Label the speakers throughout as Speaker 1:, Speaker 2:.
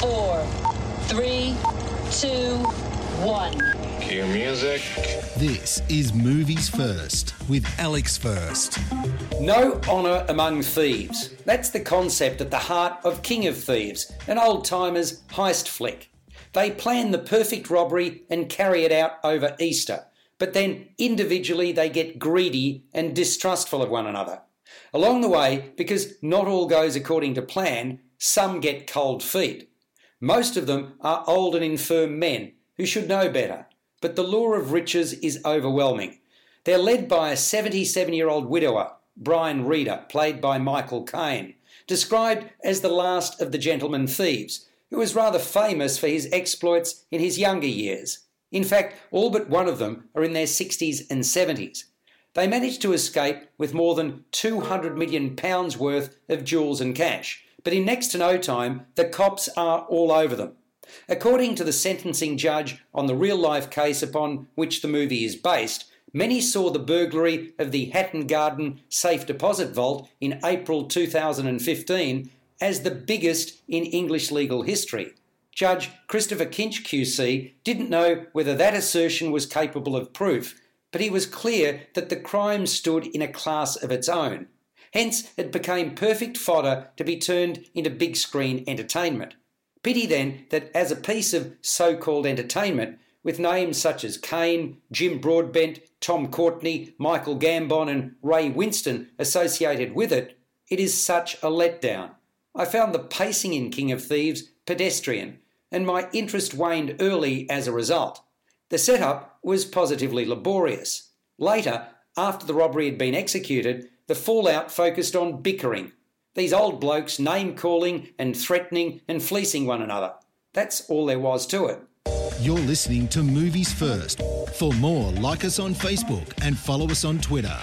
Speaker 1: four, three, two, one.
Speaker 2: Cue music.
Speaker 3: This is Movies First with Alex First.
Speaker 4: No honour among thieves. That's the concept at the heart of King of Thieves, an old timer's heist flick. They plan the perfect robbery and carry it out over Easter, but then individually they get greedy and distrustful of one another. Along the way, because not all goes according to plan, some get cold feet. Most of them are old and infirm men who should know better, but the lure of riches is overwhelming. They're led by a 77 year old widower, Brian Reader, played by Michael Caine, described as the last of the gentleman thieves, who was rather famous for his exploits in his younger years. In fact, all but one of them are in their 60s and 70s. They managed to escape with more than £200 million worth of jewels and cash, but in next to no time, the cops are all over them. According to the sentencing judge on the real life case upon which the movie is based, many saw the burglary of the Hatton Garden safe deposit vault in April 2015 as the biggest in English legal history. Judge Christopher Kinch QC didn't know whether that assertion was capable of proof, but he was clear that the crime stood in a class of its own. Hence, it became perfect fodder to be turned into big screen entertainment. Pity then that as a piece of so called entertainment, with names such as Caine, Jim Broadbent, Tom Courtenay, Michael Gambon, and Ray Winstone associated with it, it is such a letdown. I found the pacing in King of Thieves pedestrian, and my interest waned early as a result. The setup was positively laborious. Later, after the robbery had been executed, the fallout focused on bickering. These old blokes name calling and threatening and fleecing one another. That's all there was to it.
Speaker 3: You're listening to Movies First. For more, like us on Facebook and follow us on Twitter.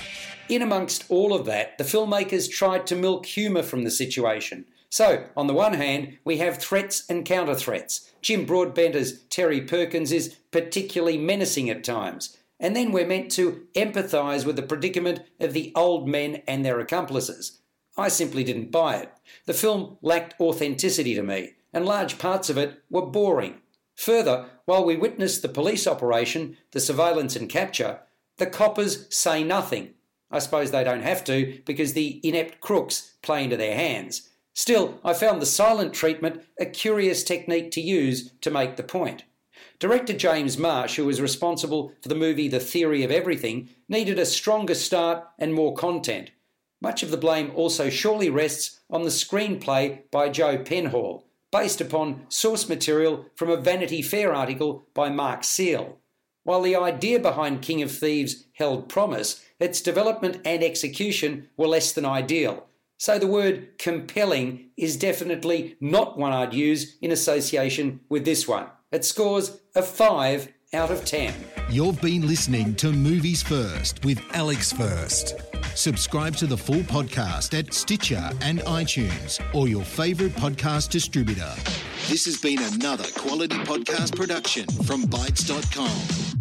Speaker 4: In amongst all of that, the filmmakers tried to milk humour from the situation. So, on the one hand, we have threats and counter threats. Jim Broadbent as Terry Perkins is particularly menacing at times. And then we're meant to empathise with the predicament of the old men and their accomplices. I simply didn't buy it. The film lacked authenticity to me, and large parts of it were boring. Further, while we witness the police operation, the surveillance and capture, the coppers say nothing. I suppose they don't have to because the inept crooks play into their hands. Still, I found the silent treatment a curious technique to use to make the point. Director James Marsh, who was responsible for the movie The Theory of Everything, needed a stronger start and more content. Much of the blame also surely rests on the screenplay by Joe Penhall, based upon source material from a Vanity Fair article by Mark Seal. While the idea behind King of Thieves held promise, its development and execution were less than ideal. So the word compelling is definitely not one I'd use in association with this one. It scores a 5 out of 10.
Speaker 3: You've been listening to Movies First with Alex First. Subscribe to the full podcast at Stitcher and iTunes or your favourite podcast distributor. This has been another quality podcast production from Bytes.com.